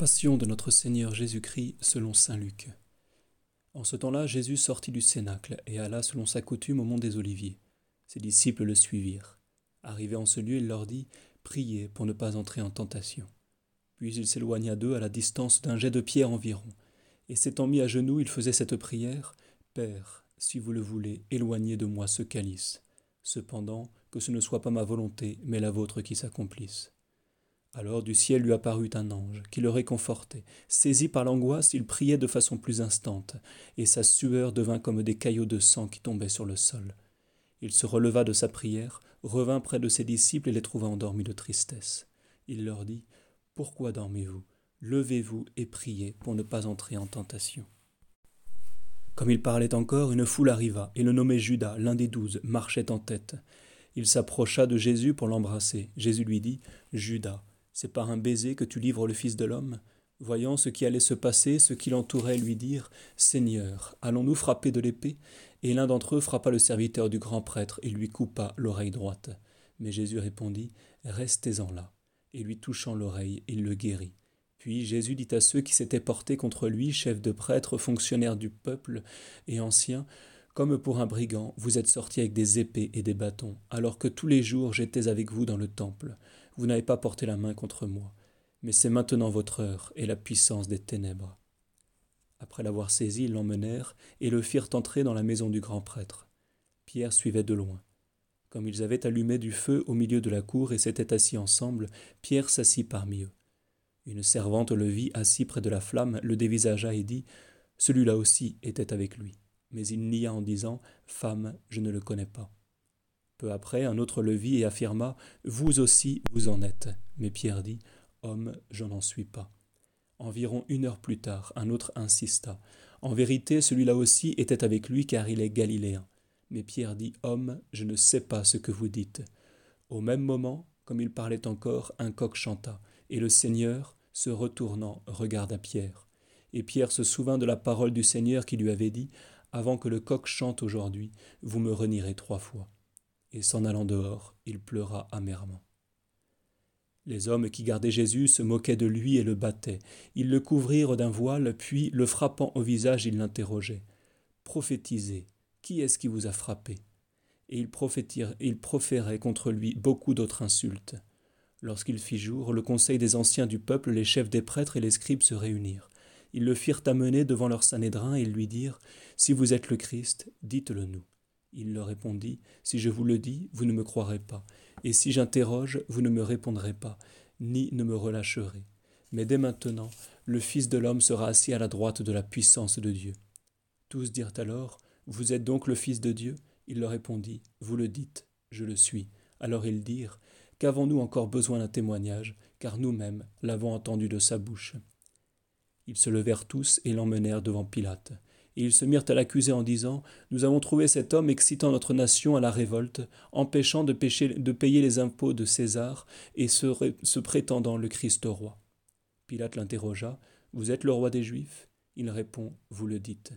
Passion de notre Seigneur Jésus-Christ selon Saint Luc. En ce temps-là, Jésus sortit du cénacle et alla selon sa coutume au mont des Oliviers. Ses disciples le suivirent. Arrivé en ce lieu, il leur dit Priez pour ne pas entrer en tentation. Puis il s'éloigna d'eux à la distance d'un jet de pierre environ. Et s'étant mis à genoux, il faisait cette prière Père, si vous le voulez, éloignez de moi ce calice. Cependant, que ce ne soit pas ma volonté, mais la vôtre qui s'accomplisse. Alors du ciel lui apparut un ange, qui le réconfortait. Saisi par l'angoisse, il priait de façon plus instante, et sa sueur devint comme des caillots de sang qui tombaient sur le sol. Il se releva de sa prière, revint près de ses disciples et les trouva endormis de tristesse. Il leur dit Pourquoi dormez-vous? Levez-vous et priez pour ne pas entrer en tentation. Comme il parlait encore, une foule arriva, et le nommé Judas, l'un des douze, marchait en tête. Il s'approcha de Jésus pour l'embrasser. Jésus lui dit Judas, c'est par un baiser que tu livres le Fils de l'homme Voyant ce qui allait se passer, ceux qui l'entouraient lui dirent Seigneur, allons-nous frapper de l'épée? Et l'un d'entre eux frappa le serviteur du grand prêtre et lui coupa l'oreille droite. Mais Jésus répondit Restez-en là. Et lui touchant l'oreille, il le guérit. Puis Jésus dit à ceux qui s'étaient portés contre lui, chefs de prêtres, fonctionnaires du peuple et anciens, comme pour un brigand, vous êtes sortis avec des épées et des bâtons, alors que tous les jours j'étais avec vous dans le temple. Vous n'avez pas porté la main contre moi. Mais c'est maintenant votre heure et la puissance des ténèbres. Après l'avoir saisi, ils l'emmenèrent et le firent entrer dans la maison du grand prêtre. Pierre suivait de loin. Comme ils avaient allumé du feu au milieu de la cour et s'étaient assis ensemble, Pierre s'assit parmi eux. Une servante le vit assis près de la flamme, le dévisagea et dit Celui-là aussi était avec lui. Mais il nia en disant Femme, je ne le connais pas. Peu après, un autre le vit et affirma Vous aussi, vous en êtes. Mais Pierre dit Homme, je n'en suis pas. Environ une heure plus tard, un autre insista. En vérité, celui-là aussi était avec lui car il est galiléen. Mais Pierre dit Homme, je ne sais pas ce que vous dites. Au même moment, comme il parlait encore, un coq chanta, et le Seigneur, se retournant, regarda Pierre. Et Pierre se souvint de la parole du Seigneur qui lui avait dit Avant que le coq chante aujourd'hui, vous me renierez trois fois et s'en allant dehors, il pleura amèrement. Les hommes qui gardaient Jésus se moquaient de lui et le battaient. Ils le couvrirent d'un voile, puis, le frappant au visage, ils l'interrogeaient. Prophétisez, qui est-ce qui vous a frappé? Et ils, ils proféraient contre lui beaucoup d'autres insultes. Lorsqu'il fit jour, le conseil des anciens du peuple, les chefs des prêtres et les scribes se réunirent. Ils le firent amener devant leur sanédrin et lui dirent Si vous êtes le Christ, dites-le nous. Il leur répondit, Si je vous le dis, vous ne me croirez pas, et si j'interroge, vous ne me répondrez pas, ni ne me relâcherez. Mais dès maintenant, le Fils de l'homme sera assis à la droite de la puissance de Dieu. Tous dirent alors, Vous êtes donc le Fils de Dieu? Il leur répondit, Vous le dites, je le suis. Alors ils dirent, Qu'avons-nous encore besoin d'un témoignage, car nous-mêmes l'avons entendu de sa bouche. Ils se levèrent tous et l'emmenèrent devant Pilate ils se mirent à l'accuser en disant Nous avons trouvé cet homme excitant notre nation à la révolte, empêchant de, payer les impôts de César et se, se prétendant le Christ roi. Pilate l'interrogea Vous êtes le roi des Juifs? Il répond Vous le dites.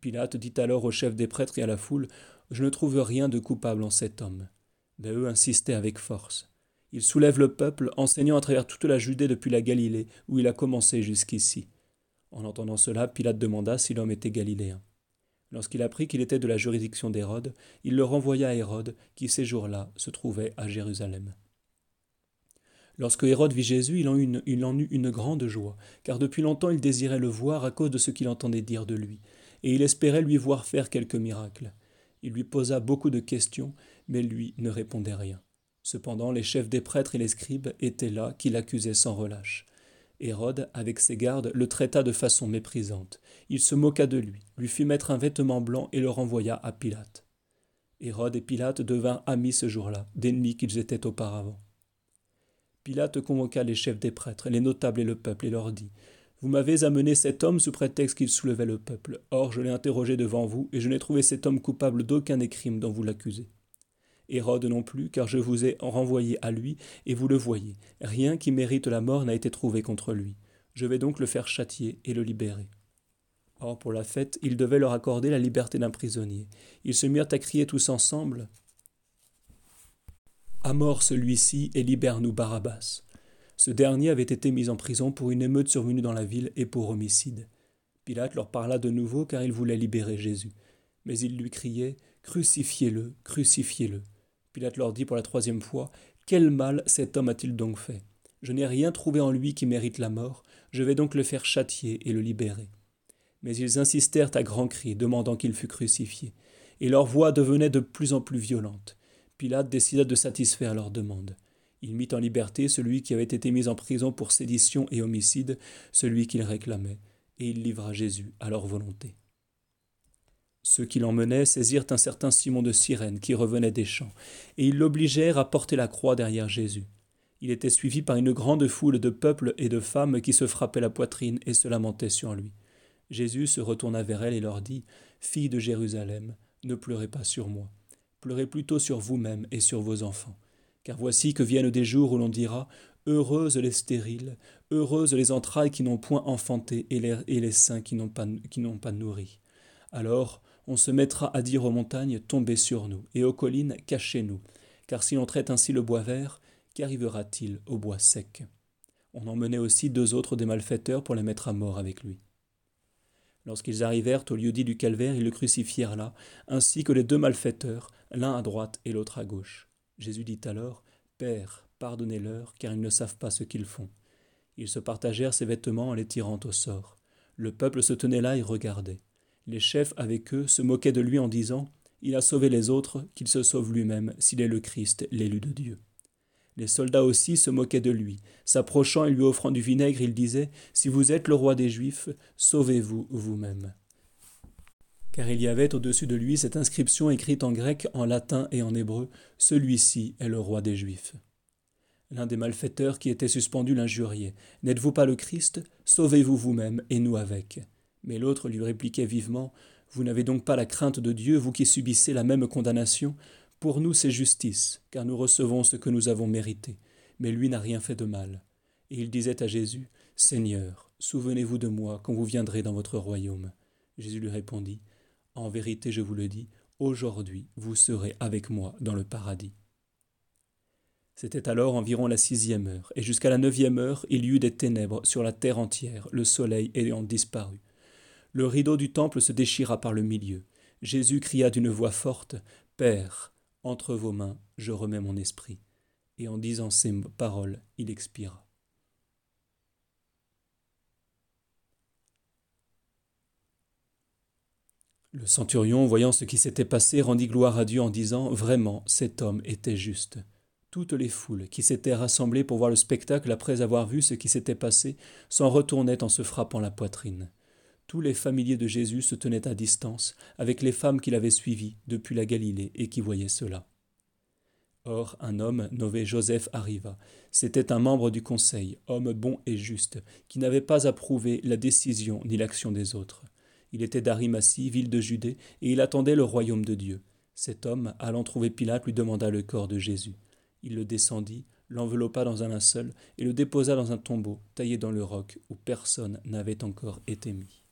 Pilate dit alors au chef des prêtres et à la foule Je ne trouve rien de coupable en cet homme. Mais eux insistaient avec force. Il soulève le peuple, enseignant à travers toute la Judée depuis la Galilée, où il a commencé jusqu'ici. En entendant cela, Pilate demanda si l'homme était galiléen. Lorsqu'il apprit qu'il était de la juridiction d'Hérode, il le renvoya à Hérode, qui ces jours-là se trouvait à Jérusalem. Lorsque Hérode vit Jésus, il en, eut une, grande joie, car depuis longtemps il désirait le voir à cause de ce qu'il entendait dire de lui, et il espérait lui voir faire quelques miracles. Il lui posa beaucoup de questions, mais lui ne répondait rien. Cependant, les chefs des prêtres et les scribes étaient là, qui l'accusaient sans relâche. Hérode, avec ses gardes, le traita de façon méprisante. Il se moqua de lui, lui fit mettre un vêtement blanc et le renvoya à Pilate. Hérode et Pilate devinrent amis ce jour-là, d'ennemis qu'ils étaient auparavant. Pilate convoqua les chefs des prêtres, les notables et le peuple, et leur dit Vous m'avez amené cet homme sous prétexte qu'il soulevait le peuple. Or, je l'ai interrogé devant vous, et je n'ai trouvé cet homme coupable d'aucun des crimes dont vous l'accusez. Hérode non plus, car je vous ai renvoyé à lui, et vous le voyez. Rien qui mérite la mort n'a été trouvé contre lui. Je vais donc le faire châtier et le libérer. Or, pour la fête, il devait leur accorder la liberté d'un prisonnier. Ils se mirent à crier tous ensemble À mort celui-ci et libère-nous Barabbas. Ce dernier avait été mis en prison pour une émeute survenue dans la ville et pour homicide. Pilate leur parla de nouveau car il voulait libérer Jésus. Mais ils lui criaient Crucifiez-le, crucifiez-le. Pilate leur dit pour la troisième fois Quel mal cet homme a-t-il donc fait? Je n'ai rien trouvé en lui qui mérite la mort, je vais donc le faire châtier et le libérer. Mais ils insistèrent à grands cris, demandant qu'il fût crucifié, et leur voix devenait de plus en plus violente. Pilate décida de satisfaire leur demande. Il mit en liberté celui qui avait été mis en prison pour sédition et homicide, celui qu'il réclamait, et il livra Jésus à leur volonté. Ceux qui l'emmenaient saisirent un certain Simon de Cyrène qui revenait des champs, et ils l'obligèrent à porter la croix derrière Jésus. Il était suivi par une grande foule de peuples et de femmes qui se frappaient la poitrine et se lamentaient sur lui. Jésus se retourna vers elles et leur dit Filles de Jérusalem, ne pleurez pas sur moi, pleurez plutôt sur vous-même et sur vos enfants. Car voici que viennent des jours où l'on dira Heureuses les stériles, heureuses les entrailles qui n'ont point enfanté et les, et les seins qui n'ont pas, pas nourri. Alors on se mettra à dire aux montagnes Tombez sur nous, et aux collines Cachez-nous. Car si l'on traite ainsi le bois vert, qu'arrivera-t-il au bois sec? On emmenait aussi deux autres des malfaiteurs pour les mettre à mort avec lui. Lorsqu'ils arrivèrent au lieu dit du calvaire, ils le crucifièrent là, ainsi que les deux malfaiteurs, l'un à droite et l'autre à gauche. Jésus dit alors Père, pardonnez-leur, car ils ne savent pas ce qu'ils font. Ils se partagèrent ses vêtements en les tirant au sort. Le peuple se tenait là et regardait. Les chefs avec eux se moquaient de lui en disant Il a sauvé les autres, qu'il se sauve lui-même, s'il est le Christ, l'élu de Dieu. Les soldats aussi se moquaient de lui. S'approchant et lui offrant du vinaigre, ils disaient Si vous êtes le roi des Juifs, sauvez-vous vous-même. Car il y avait au-dessus de lui cette inscription écrite en grec, en latin et en hébreu Celui-ci est le roi des Juifs. L'un des malfaiteurs qui était suspendu l'injuriait N'êtes-vous pas le Christ? Sauvez-vous vous-même et nous avec. Mais l'autre lui répliquait vivement Vous n'avez donc pas la crainte de Dieu, vous qui subissez la même condamnation? Pour nous c'est justice, car nous recevons ce que nous avons mérité, mais lui n'a rien fait de mal. Et il disait à Jésus, Seigneur, souvenez-vous de moi quand vous viendrez dans votre royaume. Jésus lui répondit, En vérité je vous le dis, aujourd'hui vous serez avec moi dans le paradis. C'était alors environ la sixième heure, et jusqu'à la neuvième heure il y eut des ténèbres sur la terre entière, le soleil ayant disparu. Le rideau du temple se déchira par le milieu. Jésus cria d'une voix forte, Père, entre vos mains, je remets mon esprit. Et en disant ces paroles, il expira. Le centurion, voyant ce qui s'était passé, rendit gloire à Dieu en disant Vraiment, cet homme était juste. Toutes les foules qui s'étaient rassemblées pour voir le spectacle après avoir vu ce qui s'était passé s'en retournaient en se frappant la poitrine. Tous les familiers de Jésus se tenaient à distance, avec les femmes qui l'avaient suivi depuis la Galilée et qui voyaient cela. Or, un homme nommé Joseph arriva. C'était un membre du conseil, homme bon et juste, qui n'avait pas approuvé la décision ni l'action des autres. Il était d'Arimatie, ville de Judée, et il attendait le royaume de Dieu. Cet homme, allant trouver Pilate, lui demanda le corps de Jésus. Il le descendit, l'enveloppa dans un linceul et le déposa dans un tombeau taillé dans le roc où personne n'avait encore été mis.